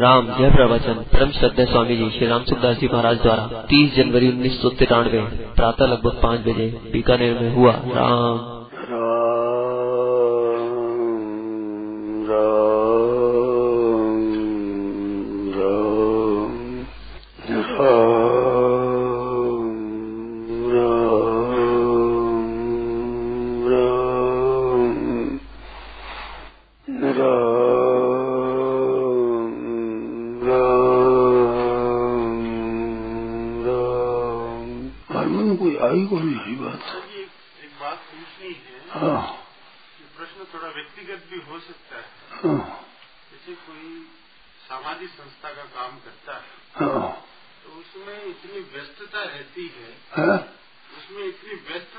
राम, जय प्रवचन। परम श्रद्धा स्वामी जी श्री राम सुखदास जी महाराज द्वारा 30 जनवरी उन्नीस सौ तिरानवे, प्रातः लगभग पाँच बजे बीकानेर में हुआ राम।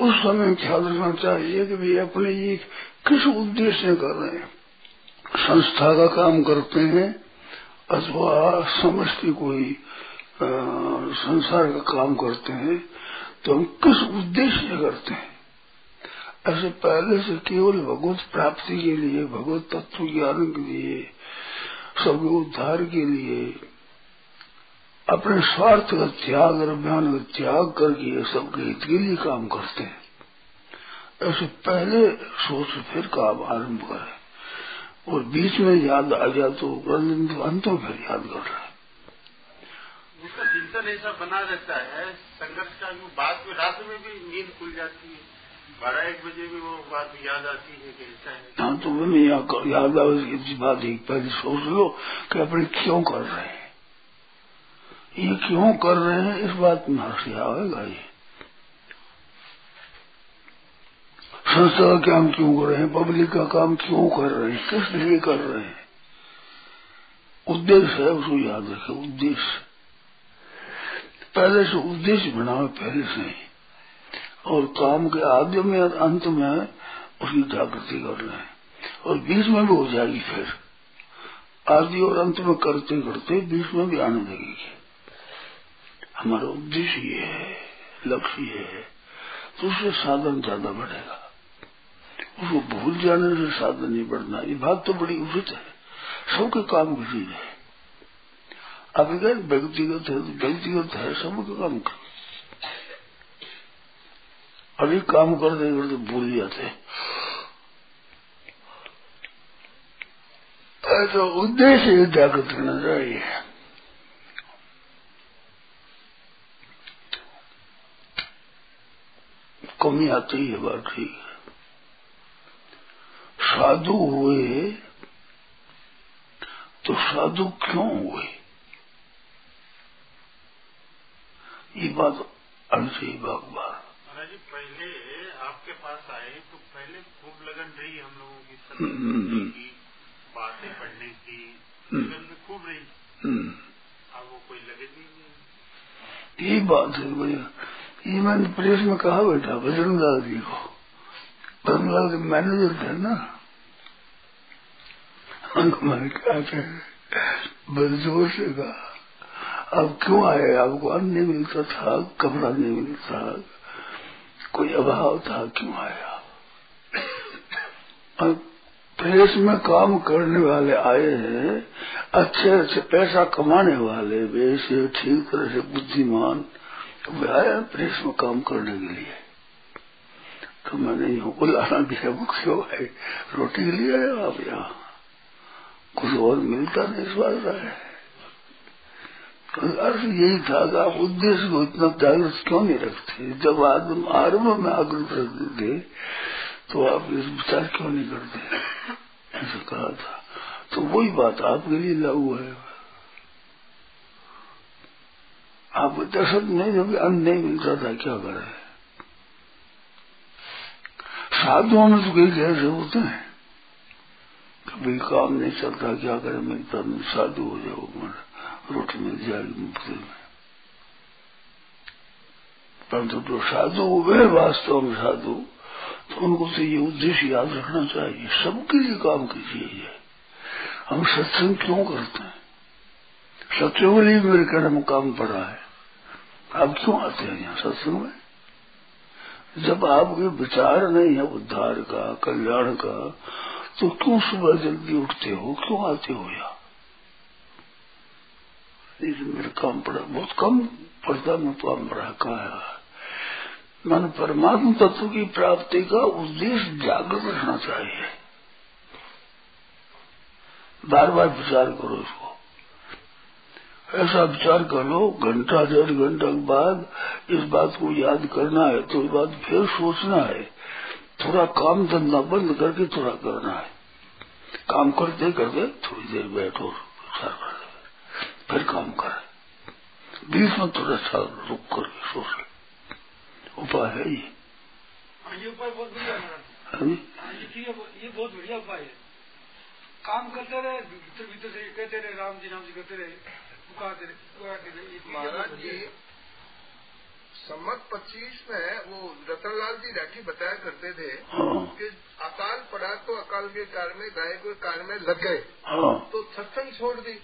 उस समय ख्याल रखना चाहिए कि भाई अपने ये किस उद्देश्य कर रहे हैं। संस्था का काम करते हैं अथवा समष्टि कोई आ, संसार का काम करते हैं तो हम किस उद्देश्य करते हैं? ऐसे पहले से केवल भगवत प्राप्ति के लिए भगवत तत्व ज्ञान के लिए सबके उद्धार के लिए अपने स्वार्थ का त्याग और अभियान का त्याग करके ये सबके हित के लिए काम करते हैं। ऐसे पहले सोच फिर काम आरंभ करें। और बीच में याद आ जाए तो अंत में फिर याद कर रहे उसका चिंतन ऐसा बना रहता है संघर्ष का बाद में रात में भी नींद खुल जाती है। बारह एक बजे भी वो बात याद आती है कि ऐसा है। हाँ तो मैं याद आवे आती बात एक पहले सोच लो कि अपने क्यों कर रहे हैं। ये क्यों कर रहे हैं? इस बात में हर्ष आएगा ये संस्था का काम क्यों कर रहे हैं? पब्लिक का काम क्यों कर रहे हैं? किस लिए कर रहे हैं? उद्देश्य है, उसको याद रखे, उद्देश्य। पहले से उद्देश्य बनाओ, पहले से। ही और काम के आद्य में और अंत में उसकी जागृति कर रहे हैं और बीच में भी हो जाएगी फिर। आदि और अंत में करते करते बीच में भी आने लगेगी। हमारा उद्देश्य ये है, लक्ष्य ये है तो उससे साधन ज़्यादा बढ़ेगा। उसको भूल जाने से साधन नहीं बढ़ना। ये बात तो बड़ी उचित है। सबके काम की चीज़ है। अब व्यक्तिगत है तो व्यक्तिगत है, सबके काम का अभी काम करते करते भूल जाते तो उद्देश्य जागृत करना चाहिए। कमी आती है बात ठीक है साधु हुए तो साधु क्यों हुए? ये बात अणसे ही बाग बार जी पहले आपके पास आए तो पहले खूब लगन रही हम लोगों की सत्संग की बातें पढ़ने की लगन में खूब रही। अब वो कोई लगन ही नहीं यही बात है भैया। ये मैंने प्रेस में कहा बैठा बजरंग लाल जी को। बजरंग लाल के मैनेजर थे ना। मैंने कहा था बदजोर से कहा अब क्यों आए? आपको अन्न नहीं मिलता था? कपड़ा नहीं मिलता। कोई अभाव था? क्यों आया? प्रेस में काम करने वाले आए हैं। अच्छे अच्छे पैसा कमाने वाले। वैसे ठीक तरह से बुद्धिमान। तो आया प्रेस में काम करने के लिए। तो मैंने यूँ बुलाना दिया वो क्यों है रोटी के लिए आया आप यहाँ। कुछ और मिलता नहीं इस बात का है। तो अर्थ यही था कि आप उद्देश्य को इतना जागृत क्यों नहीं रखते? जब आदम आरंभ में आग्रह रखते थे तो आप इस विचार क्यों नहीं करते? ऐसा कहा था। तो वही बात आपके लिए लागू है। आप दशक नहीं जब अन्न नहीं मिलता था, क्या करे? साधुओं में तो कई कैसे होते हैं। कभी काम नहीं चलता, क्या करे? मिलता नहीं, साधु हो जाओ, मर, रोटी मिल जाएगी मुफ़्त में। परंतु जो साधु वे वास्तव में साधु तो उनको तो ये उद्देश्य याद रखना चाहिए, सबके लिए काम कीजिए। हम सत्संग क्यों करते हैं? के लिए मेरे कहने में काम पड़ा है। आप क्यों आते हैं यहाँ सत्संग में? जब आपके विचार नहीं है उद्धार का, कल्याण का तो क्यों सुबह जल्दी उठते हो? क्यों आते हो यहाँ? मेरा काम पड़ा। बहुत कम पड़ता मैं काम पड़ा कहा मन परमात्मा तत्व की प्राप्ति का उद्देश्य जागृत रहना चाहिए। बार बार विचार करो इसको। ऐसा विचार कर लो घंटा डेढ़ घंटा के बाद इस बात को याद करना है तो इस बात फिर सोचना है। थोड़ा काम धंधा बंद करके थोड़ा करना है। काम करते करते थोड़ी देर बैठो विचार कर फिर काम करे। बीच में थोड़ा सा रुक करके सोच ले। उपाय है ये। हाँ, ये उपाय बहुत बढ़िया है हाँ ये बहुत बढ़िया उपाय है। काम करते रहे भीतर भीतर से कहते रहे राम जी राम जी करते रहे। महाराज जी, सम्मत पच्चीस में वो रतनलाल जी राठी बताया करते थे कि अकाल पड़ा तो अकाल के कार में, गाय के कार में लग गए। तो सत्संग छोड़ दी।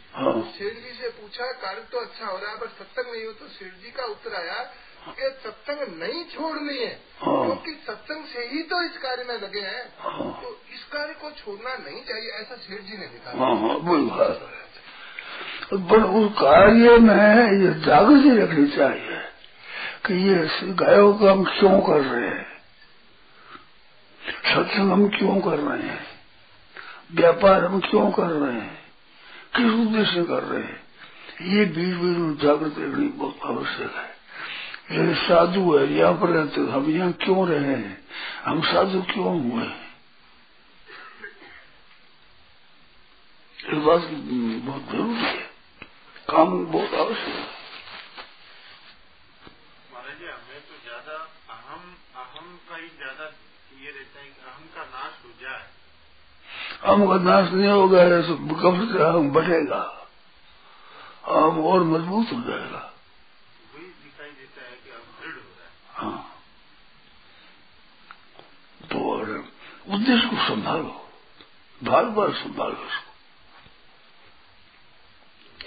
सेठ जी से पूछा कार्य तो अच्छा हो रहा है, पर सत्संग नहीं हो। तो सेठ जी का उत्तर आया कि सत्संग नहीं छोड़नी है। क्योंकि सत्संग से ही तो इस कार्य में लगे हैं। तो इस कार्य को छोड़ना नहीं चाहिए, ऐसा सेठ जी ने लिखा पर उस कार्य में ये जागृति रखनी चाहिए कि ये गायों का हम क्यों कर रहे हैं? सत्संग हम क्यों कर रहे हैं? व्यापार हम क्यों कर रहे हैं? किस उद्देश्य कर रहे हैं? ये बीच बीच में जागृत रखनी बहुत आवश्यक है। ये साधु है, यहाँ पर रहते हम यहाँ क्यों रहे हैं? हम साधु क्यों हुए इस बात की बहुत ज़रूरी है। काम बहुत आवश्यक है। महाराज जी हमें तो ज़्यादा अहम अहम का ही ज़्यादा ये रहता है कि अहम का नाश हो जाए। हम का नाश नहीं होगा कब से हम बढ़ेगा। हम और मज़बूत हो जाएगा। वही दिखाई देता है कि अब दृढ़ हो रहा है। हाँ। तो और उद्देश्य को संभालो। बार बार संभालो उसको।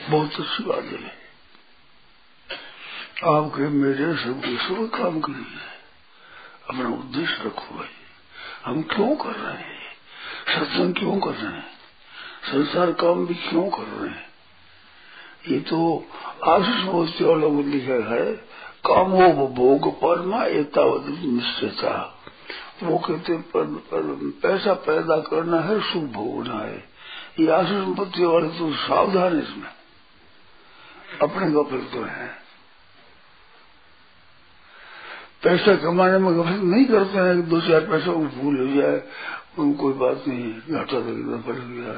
बहुत अच्छी बात है। आपके मेरे सबके सब काम करिए अपना उद्देश्य रखो भाई। हम क्यों कर रहे हैं? सत्संग क्यों कर रहे हैं? संसार काम भी क्यों कर रहे हैं? ये तो आशीष मोस्ती वालों को लिखा है कामो भोग परमा एतावत निश्चयता। वो कहते पर, पर, पैसा पैदा करना है सुख भोगना है। ये आशीष संपत्ति वाले तो सावधान है इसमें। अपने गफल तो है। पैसा कमाने में गफल नहीं करते हैं दो चार पैसा को भूल हो जाए। उनको कोई बात नहीं घाटा तक बढ़ गया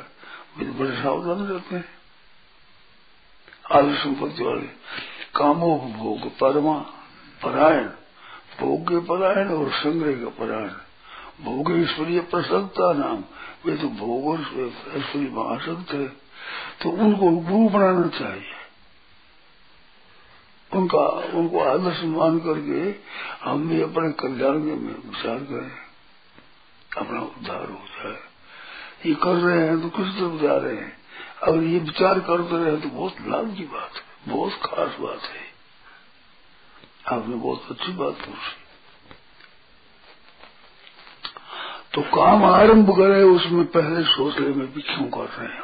वे तो बड़े सावधान रहते हैं। आदि संपत्ति वाले। कामो भोग परमा परायण भोग के परायण और संग्रह का परायण। भोग ईश्वरीय प्रसन्नता नाम। वे तो भोग और ऐश्वर्य में आसक्त है। तो उनको गुरु बनाना चाहिए। उनका, उनको आदर्श मान करके हम भी अपने कल्याण के में विचार करें। अपना उद्धार हो। जाए ये कर रहे हैं तो किस तरफ़ जा रहे हैं। अगर ये विचार करते रहे तो बहुत लाभ की बात है, बहुत खास बात है। आपने बहुत अच्छी बात पूछी। तो काम आरंभ करें, उसमें पहले सोच ले में भी क्यों कर रहे हैं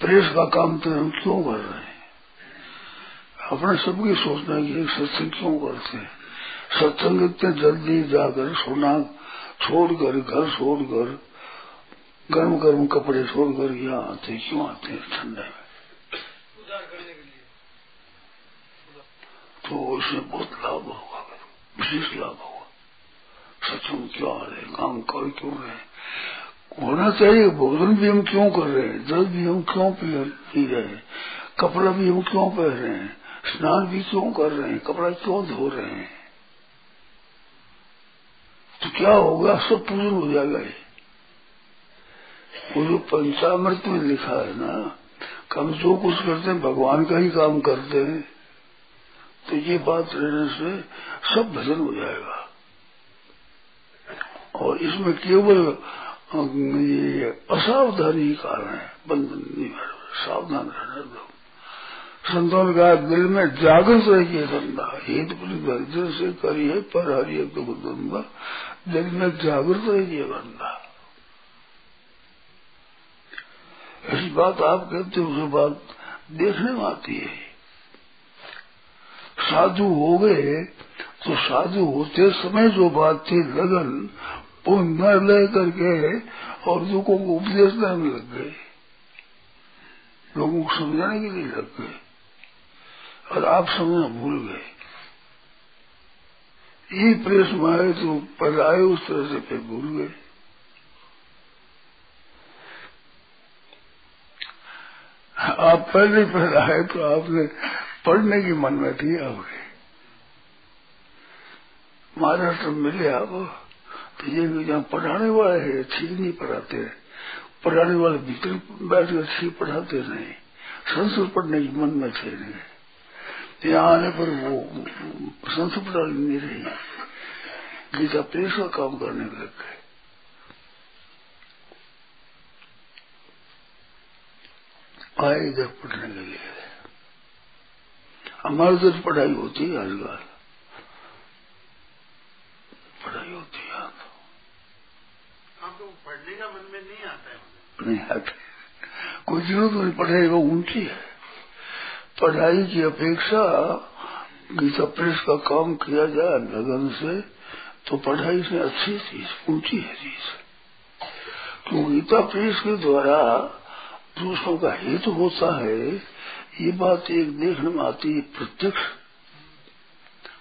प्रेस का काम तो हम क्यों कर रहे हैं? अपने सबकी सोचना है कि सत्संग क्यों करते हैं? सत्संग इतने जल्दी जाकर सोना छोड़कर, घर छोड़कर गर्म गर्म कपड़े छोड़कर यहाँ आते क्यों आते हैं ठंडे में? तो उसमें बहुत लाभ होगा, विशेष लाभ होगा। सत्संग क्यों आ रहे काम कर क्यों रहे होना चाहिए, भोजन भी हम क्यों कर रहे हैं? जल भी हम क्यों पी रहे हैं? कपड़ा भी हम क्यों पहन रहे हैं? स्नान भी क्यों कर रहे हैं? कपड़ा क्यों धो रहे हैं? तो क्या होगा? सब पूर्ण हो जाएगा ये। वो जो पंचामृत में लिखा है ना हम जो कुछ करते हैं, भगवान का ही काम करते हैं तो ये बात रहने से सब भजन हो जाएगा। और इसमें केवल ये असावधानी कारण है, बंधन नहीं, सावधान रहना दो। संतों ने कहा दिल में जागृत रहिए धंधा हित से करिए पर हरिय दुख दुंदा दिल में जागृत रहिए धंधा ऐसी बात आप कहते हो बात देखने में आती है। साधु हो गए तो साधु होते समय जो बात थी लगन वो न ले करके और लोगों को उपदेश देने लग गए। लोगों को समझाने के लिए लग गए। और आप समझना भूल गए। ये प्रेस में आए तो पहले आए उस तरह से फिर भूल गए। आप पहले पहले आए तो आपने पढ़ने की मन में थी आपके महाराष्ट्र मिले आप तो ये जहाँ पढ़ाने वाले हैं ठीक नहीं पढ़ाते पढ़ाने वाले भीतर बैठ कर ठीक पढ़ाते नहीं। संस्कृत पढ़ने की मन में थे नहीं यहाँ आने पर वो संस्कृत पढ़ाने नहीं रही। गीता प्रेस का काम करने लग गए आए इधर पढ़ने के लिए। हमारे उधर पढ़ाई होती है आजकल। पढ़ाई होती है। तो पढ़ने का मन में नहीं आता है। नहीं आते कोई ज़रूरत नहीं पढ़ाई वो ऊँची है। पढ़ाई की अपेक्षा गीता प्रेस का काम किया जाए लगन से तो पढ़ाई से अच्छी चीज़, ऊँची है चीज़। क्यों गीता प्रेस के द्वारा दूसरों का हित तो होता है, ये बात एक देखने में आती है, प्रत्यक्ष।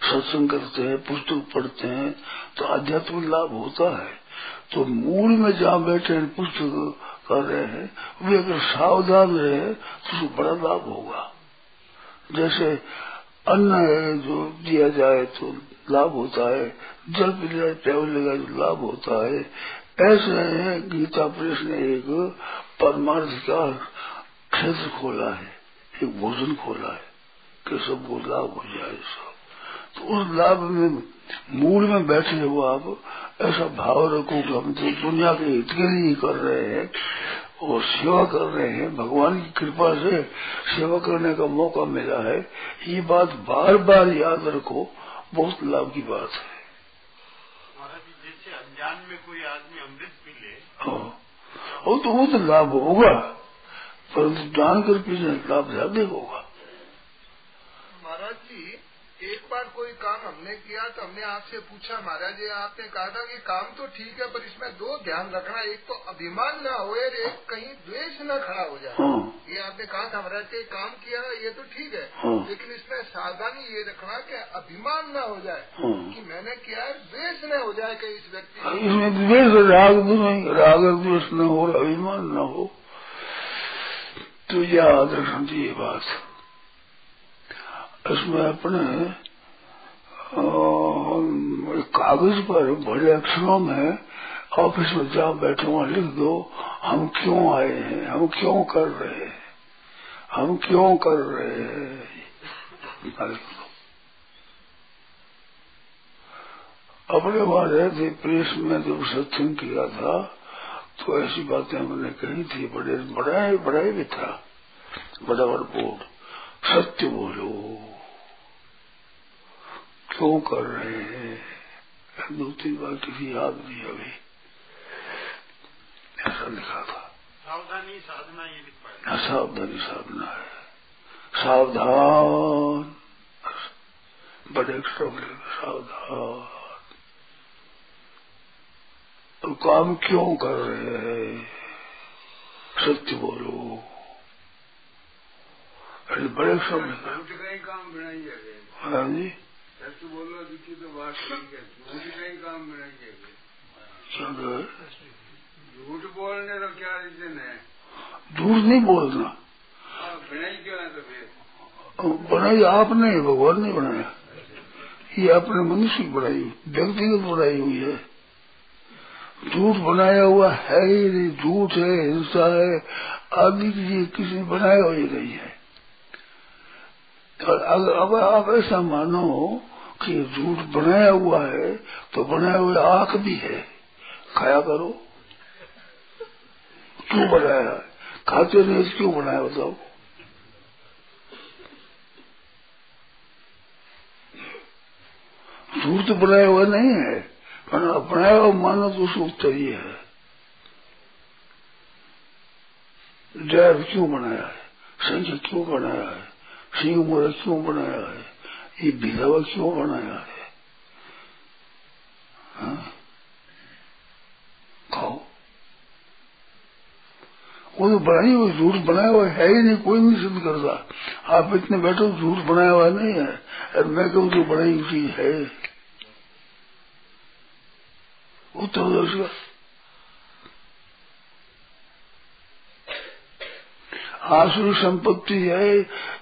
सत्संग करते हैं, पुस्तक पढ़ते हैं तो आध्यात्मिक लाभ होता है। तो मूल में जहाँ बैठे पुस्तक कर रहे हैं, वे अगर सावधान रहे तो बड़ा लाभ होगा। जैसे अन्न जो दिया जाए तो लाभ होता है, जल पिला ट्रेवल लगा तो लाभ होता है। ऐसे है, गीता प्रेस ने एक, परमार्थ का क्षेत्र खोला है, एक भोजन खोला है, कि सबको लाभ हो जाए सब। तो उस लाभ में, मूल में बैठे हो आप, ऐसा भाव रखो कि हम तो दुनिया के हित के लिए कर रहे हैं। और सेवा कर रहे हैं भगवान की कृपा से सेवा करने का मौका मिला है। ये बात बार बार याद रखो बहुत लाभ की बात है। जैसे अनजान में कोई आदमी अमृत मिले ले हाँ वो तो वो तो लाभ होगा परंतु जानकर पीने लाभ ज़्यादा होगा। एक बार कोई काम हमने किया तो हमने आपसे पूछा महाराज जी आपने कहा था कि काम तो ठीक है पर इसमें दो ध्यान रखना एक तो अभिमान न हो और एक कहीं द्वेष न खड़ा हो जाए। हाँ। ये आपने कहा था महाराज जी काम किया ये तो ठीक है हाँ। लेकिन इसमें सावधानी ये रखना कि अभिमान न हो जाए हाँ। कि मैंने किया है द्वेष न हो जाए कहीं इस व्यक्ति इसमें द्वेष राग भी नहीं राग द्वेष न हो अभिमान न हो। तो याद रखना चाहिए बात। इसमें अपने कागज़ पर बड़े अक्षरों में ऑफ़िस में जहाँ बैठे वहाँ लिख दो, हम क्यों आए हैं? हम क्यों कर रहे हैं? हम क्यों कर रहे हैं? अपने वहाँ थे प्रेस में जब सत्संग किया था तो ऐसी बातें हमने कही थी, बड़े, बड़ा बड़ा भी था। बड़ा बड़ा बोर्ड सत्य बोलो। क्यों कर रहे हैं? दो तीन बार किसी याद नहीं अभी ऐसा लिखा था। सावधानी साधना ये लिख पाए हाँ, सावधानी साधना है। सावधान। बड़े लिखा, सावधान। तो काम क्यों कर रहे हैं? सत्य बोलो। अरे बड़े लिखा। झूठ काम बनाइए हाँ जी। सच बोलो दुखी तो बात ठीक है झूठ का ही काम क्या कह झूठ बोलने का क्या रीजन है? झूठ नहीं बोलना। बनाई क्यों है तो फिर? बनाई आपने भगवान ने बनाया। ये अपने मनुष्य की बनाई व्यक्तिगत बनाई हुई है। झूठ बनाया हुआ है ही नहीं झूठ है हिंसा है आदि की किसी बनाया हुआ ही नहीं है। और अगर अब आप ऐसा मानो कि झूठ बनाया हुआ है तो बनाया हुआ आँख भी है। खाया करो। क्यों बनाया है? खाते नहीं क्यों बनाया, बताओ। झूठ तो बनाया हुआ नहीं है बनाया हुआ मानो तो उसको उत्तर ये है। ड्राइव क्यों बनाया है? संख्या क्यों बनाया है? सिंह मोरा क्यों बनाया है? बनाया है। हाँ? खाओ। वो तो बनाई हुई झूठ बनाया हुआ है ही नहीं, कोई नहीं सिद्ध करता। आप इतने बैठो झूठ बनाया हुआ नहीं है। और मैं कहूँ तो बनाई हुई चीज़ है। उत्तर उसका आसुर संपत्ति है,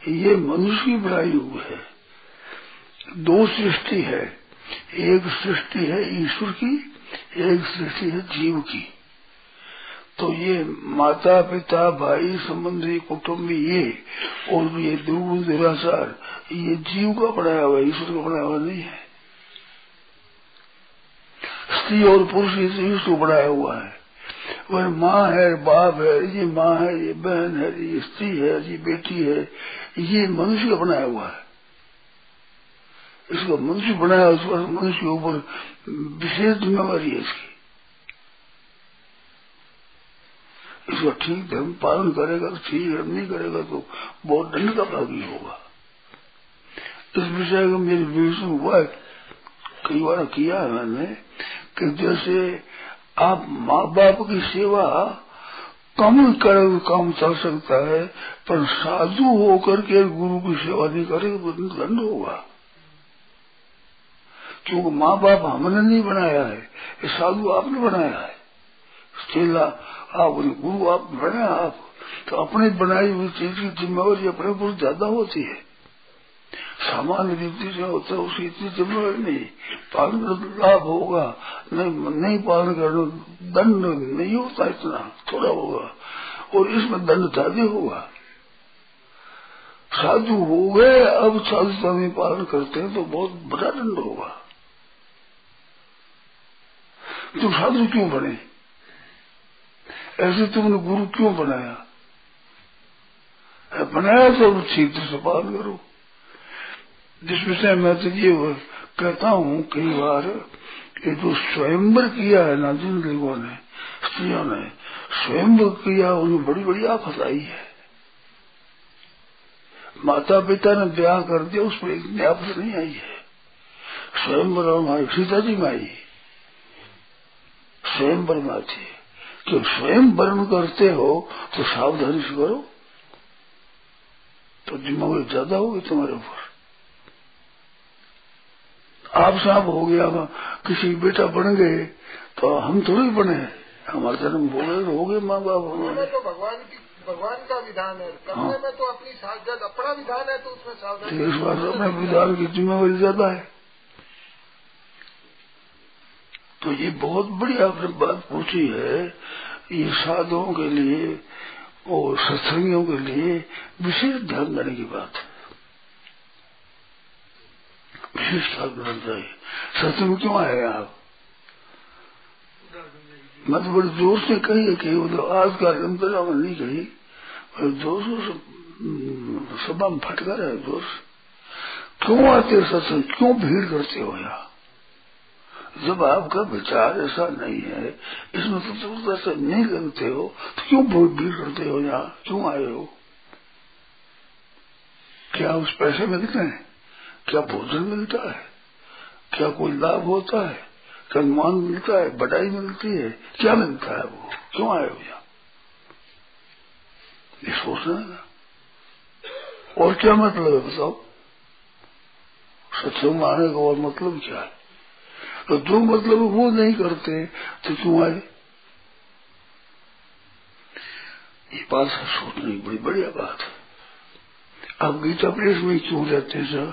ये मनुष्य की बनाई हुई है। दो सृष्टि है। एक सृष्टि है ईश्वर की, एक सृष्टि है जीव की। तो ये माता पिता भाई, संबंधी कुटुम्बी ये, और ये दुर्गुण दुराचार ये जीव का बनाया हुआ ईश्वर का बनाया हुआ नहीं है। स्त्री और पुरुष ईश्वर को बनाया हुआ है। वह माँ है, बाप है, ये माँ है, ये बहन है, ये स्त्री है, ये बेटी है, ये मनुष्य का बनाया हुआ है। इसको मनुष्य बनाया उस पर मनुष्य के ऊपर विशेष जिम्मेवारी है इसकी। इसका ठीक धर्म पालन करेगा तो ठीक धर्म नहीं करेगा तो बहुत दंड का भागी होगा। इस विषय का मेरे विवेचन हुआ कई बार किया है मैंने, कि जैसे आप माँ बाप की सेवा कम करे, काम चल सकता है, पर साधु होकर के गुरु की सेवा नहीं करेगा तो दंड होगा। क्योंकि माँ बाप हमने नहीं बनाया है, ये साधु आपने बनाया है। चेला आप गुरु आप बनाया आप तो अपने बनाई हुई चीज़ की जिम्मेवारी अपने ऊपर ज़्यादा होती है। सामान्य रीति से होता है उसकी इतनी जिम्मेवारी नहीं। पालन लाभ होगा, नहीं नहीं पालन करना दंड नहीं होता इतना, थोड़ा होगा, और इसमें दंड ज़्यादा होगा। साधु हो गए, अब साधुता में पालन करते हैं तो बहुत बड़ा दंड होगा। तुम साधु क्यों बने? ऐसे तुमने गुरु क्यों बनाया? बनाया तो ठीक से पालन करो। जिस विषय मैं तो ये कहता हूँ, कई बार ये जो स्वयंवर किया है ना, जिन लोगों ने, स्त्रियों ने, स्वयंवर किया, उन्हें बड़ी बड़ी आफत आई है। माता पिता ने ब्याह कर दिया, उसमें इतनी आफत नहीं आई है। स्वयंवर हमारी सीता जी में आई स्वयंवर में आती है कि स्वयं वर्ण करते हो तो सावधानी से करो। तो जिम्मेवारी ज़्यादा होगी तुम्हारे ऊपर। आप साहब हो गया किसी बेटा बन गए तो हम थोड़े बने हमारे जन्म हो गए हो गए माँ बाप हमारे तो भगवान की भगवान का विधान है। करने में तो अपनी जब अपना विधान है तो उसमें सावधानी इस बार अपने विधान की जिम्मेवारी ज़्यादा है। तो ये बहुत बड़ी आपने बात पूछी है, ये साधुओं के लिए और सत्संगियों के लिए विशेष ध्यान देने की बात है। विशेष करना चाहिए। सत्संग क्यों आए आप? मैं तो बड़े ज़ोर से कही है कि तो आज का अंतरा में नहीं कही और ज़ोर से सभा में फटका है ज़ोर से। क्यों आते सत्संग? क्यों भीड़ करते हो यहाँ? जब आपका विचार ऐसा नहीं है, इसमें तो तुम ऐसा नहीं करते हो तो क्यों भीड़ करते हो यहाँ? क्यों आए हो? क्या उस पैसे मिलते हैं? क्या भोजन मिलता है? क्या कोई लाभ होता है? क्या मिलता है? बटाई मिलती है? क्या मिलता है वो? क्यों आए हो यहाँ? ये सोचना है ना। और क्या मतलब है बताओ? सत्संग आने का और मतलब क्या है? तो जो मतलब वो नहीं करते तो क्यों आए ये बात सोचने बड़ी बढ़िया बात है। आप गीता प्रेस में क्यों रहते हैं, सर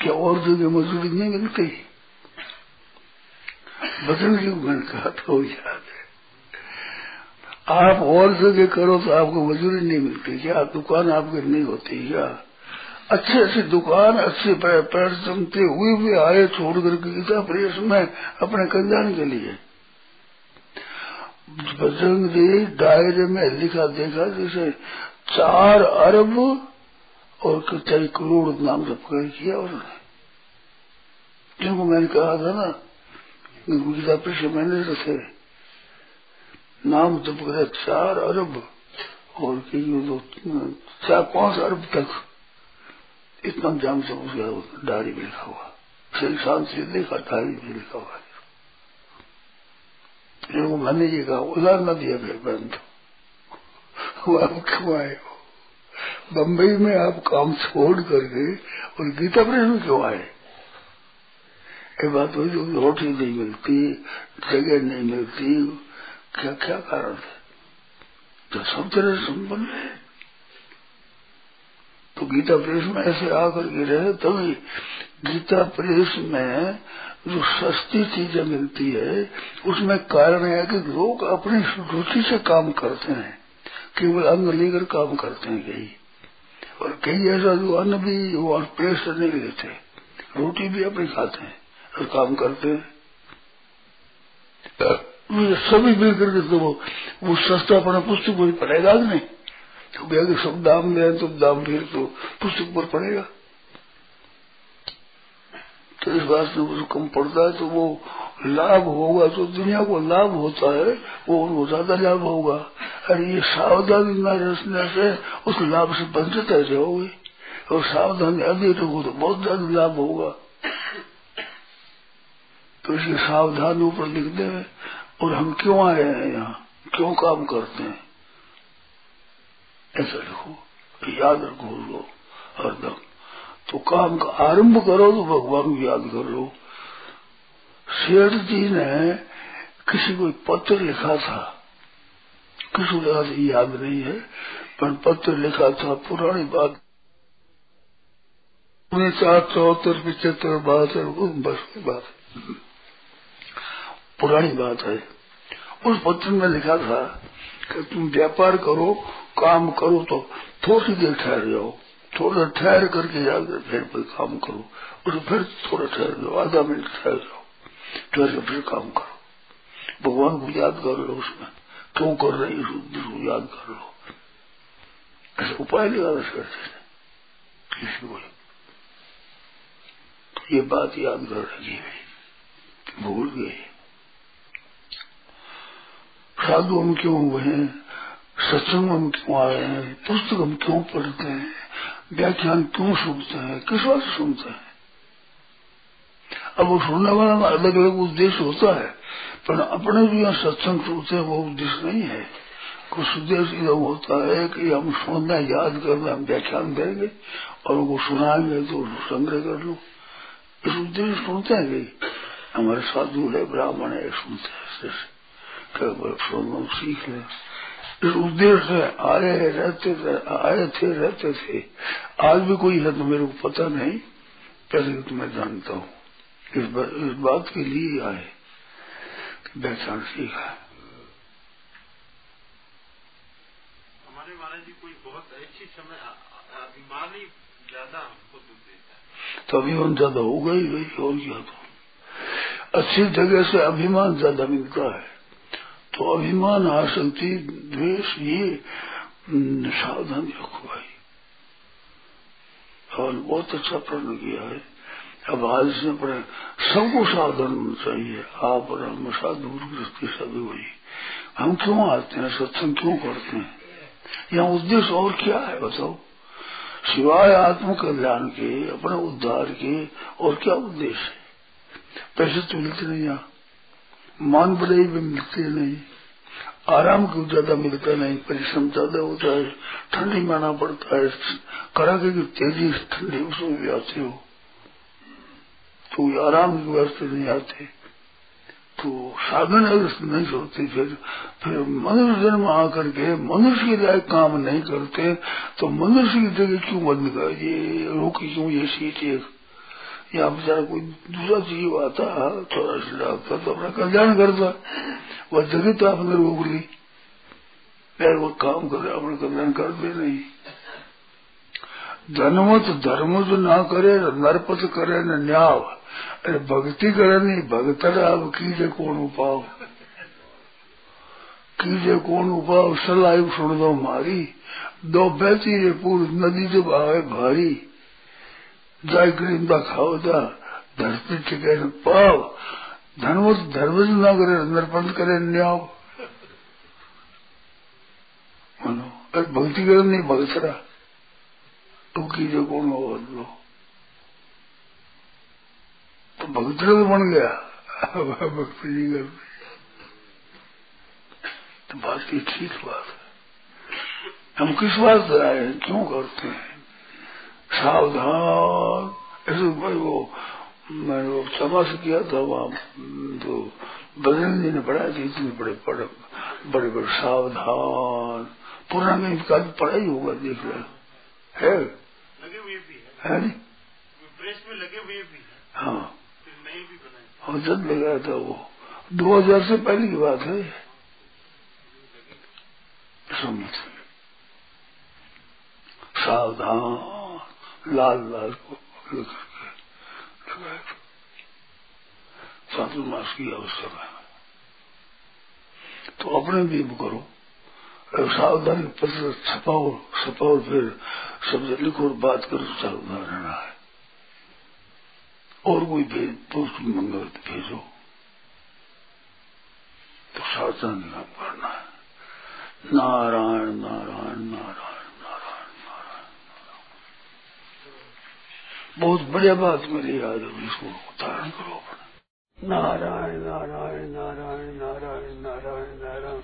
क्या और जगह मजदूरी नहीं मिलती बदन की मैंने कहा तो याद है। आप और जगह करो तो आपको मजदूरी नहीं मिलती। क्या दुकान आपकी नहीं होती? क्या? अच्छी अच्छी दुकान, अच्छे पैर चमते हुए भी आए छोड़ करके गीता प्रेस में अपने कल्याण के लिए। बजरंग जी डायरे में लिखा देखा जैसे चार अरब और चार करोड़ नाम जब किया उन्होंने। जिनको मैंने कहा था ना गीता प्रेस मैंने रखे। नाम जब करे चार अरब और कई चार, पाँच अरब तक। इतना जान से उसका डायरी में लिखा हुआ। श्री शांत से देखा डायरी में लिखा हुआ जिनको मैंने ये कहा, उधार न दिया फिर परंतु वो आप क्यों आए हो? बम्बई में आप काम छोड़ करके और गीता प्रेस क्यों आए? ये बात हुई जो रोटी नहीं मिलती, जगह नहीं मिलती, क्या क्या कारण है? तो सब तरह संपन्न है। तो गीता प्रेस में ऐसे आकर के रहे तभी गीता प्रेस में जो सस्ती चीज़ें मिलती है उसमें कारण है कि लोग अपनी रुचि से काम करते हैं केवल अन्न लेकर काम करते हैं कई और कई ऐसा जो अन्न भी वो प्रेस से नहीं लेते रोटी भी अपनी खाते हैं और काम करते हैं। सभी मिलकर के तो वो, वो सस्ता अपना पुस्तक कोई पड़ेगा नहीं? तो अगर सब दाम दे तो दाम फिर तो पुस्तक पर पड़ेगा। तो इस बात से उसको कम पड़ता है तो वो लाभ होगा तो दुनिया को लाभ होता है, वो उनको ज़्यादा लाभ होगा। अरे ये सावधानी न रचने से उस लाभ से वंचित ऐसे हो होगी और सावधानी अधिक रखो तो बहुत ज़्यादा लाभ होगा। तो इसलिए सावधान ऊपर लिखते हैं, और हम क्यों आए हैं यहाँ? क्यों काम करते हैं? ऐसा लिखो याद रखो लो हरदम तो काम का आरंभ करो तो भगवान को याद कर लो। शेठ जी ने किसी को पत्र लिखा था। किसी लिखा था याद नहीं है, पर पत्र लिखा था, पुरानी बात। चार चौहत्तर पिछहत्तर बहत्तर बस की बात। पुरानी बात है। उस पत्र में लिखा था कि तुम व्यापार करो काम करो तो थोड़ी देर ठहर जाओ। थोड़ा ठहर करके जाकर फिर कोई काम करो। और फिर थोड़ा ठहर जाओ, आधा मिनट ठहर जाओ। ठहर के फिर काम करो। भगवान को याद कर लो उसमें। क्यों कर रहे उद्देश्य को याद कर लो। ऐसे उपाय लगा करते किसी को ये बात याद कर रही है। भूल गए। साधु हम क्यों हुए हैं? सत्संग हम क्यों आए हैं, पुस्तक हम क्यों पढ़ते हैं? व्याख्यान क्यों सुनते हैं? किस बात सुनते हैं? अब वो सुनने वाला में अलग अलग उद्देश्य होता है, पर अपने जो यहाँ सत्संग सुनते हैं, वो उद्देश्य नहीं है। कुछ उद्देश्य यह होता है कि हम सुनना, याद करना, हम व्याख्यान देंगे, और वो सुनाएँगे तो संग्रह कर लो। इस उद्देश्य सुनते हैं कि हमारे साधु है, ब्राह्मण है, सुनते हैं सुनो सीख ले। इस उद्देश्य से आए रहते थे आए थे रहते थे। आज भी कोई है तो मेरे को पता नहीं। पहले तो मैं जानता हूँ। इस, बा, इस बात के लिए आए। व्याख्यान सीखा। हमारे महाराज जी कोई बहुत अच्छी समय अभिमान ही ज़्यादा हमको दुख देता है। तो अभिमान ज़्यादा हो गई गई और क्या तो अच्छी जगह से अभिमान ज़्यादा मिलता है। तो अभिमान आसक्ति द्वेष ये सावधानी रखो भाई और बहुत अच्छा प्रश्न किया है। अब आज से पढ़े सबको सावधान होना चाहिए। आप और हम साधु गृहस्थी सभी हुई हम क्यों आते हैं? सत्संग क्यों करते हैं? यहाँ उद्देश्य और क्या है, बताओ? सिवाय आत्म कल्याण के, अपने उद्धार के, और क्या उद्देश्य है? पैसे तो मिलते नहीं यहाँ। मान बढ़ाई भी मिलती नहीं। आराम क्यों ज़्यादा मिलता नहीं? परिश्रम ज़्यादा होता है, ठंडी में आना पड़ता है। कड़ाके की तेज़ी ठंडी उसमें भी आते हो। तो आराम की वास्ते नहीं आते। तो साधन अगर नहीं सोचते फिर फिर मनुष्य जन्म आकर के मनुष्य के लायक काम नहीं करते तो मनुष्य की जगह क्यों बंद कर ये रोकी क्यों? ये सीट या बेचारा कोई दूसरा जीव आता थोड़ा डाकता तो अपना कल्याण करता वह जगह तो आपने रोक ली यार वो काम करे अपना कल्याण करते नहीं धनमत धर्म जो ना करे नरपत करे, न न्याव अरे भक्ति करे नहीं भगत अब कीजे कौन उपाव कीजे कौन उपाव सलाई सुन दो मारी। दो बहती रे पूर नदी जो भावे भारी। जाय करींदा खाओ जा। धरती टिके धनवत धर्म जो ना करे नरपंथ करे न्याव मनो, अरे भक्ति करे नहीं भगतरा तो कीजे कौन हो लो तो भक्त तो बन गया। भक्ति जी कर तो बात ये ठीक बात है। हम किस बात आए हैं? क्यों करते हैं? सावधान। ऐसे मैंने वो से किया था वहाँ तो बजरंग जी ने पढ़ाया था इतने बड़े बड़े बड़े बड़े सावधान। पुराना का पढ़ा ही होगा देख रहे है। लगे हुए भी है। है प्रेस में लगे हुए भी है। हाँ। और जब लगाया था वो। दो हज़ार से पहले की बात है। समझ। सावधान। लाल लाल। चातुर्मास की अवस्था में। तो अपने भी वो करो सावधानी पत्र छपाओ छपाओ फिर शब्द लिखो और बात करो सावधान रहना है और कोई भेज पुष्प मंगल भेजो। तो सावधान काम करना है। नारायण नारायण नारायण नारायण बहुत बढ़िया बात मेरी याद है इसको धारण करो नारायण नारायण नारायण नारायण नारायण नारायण।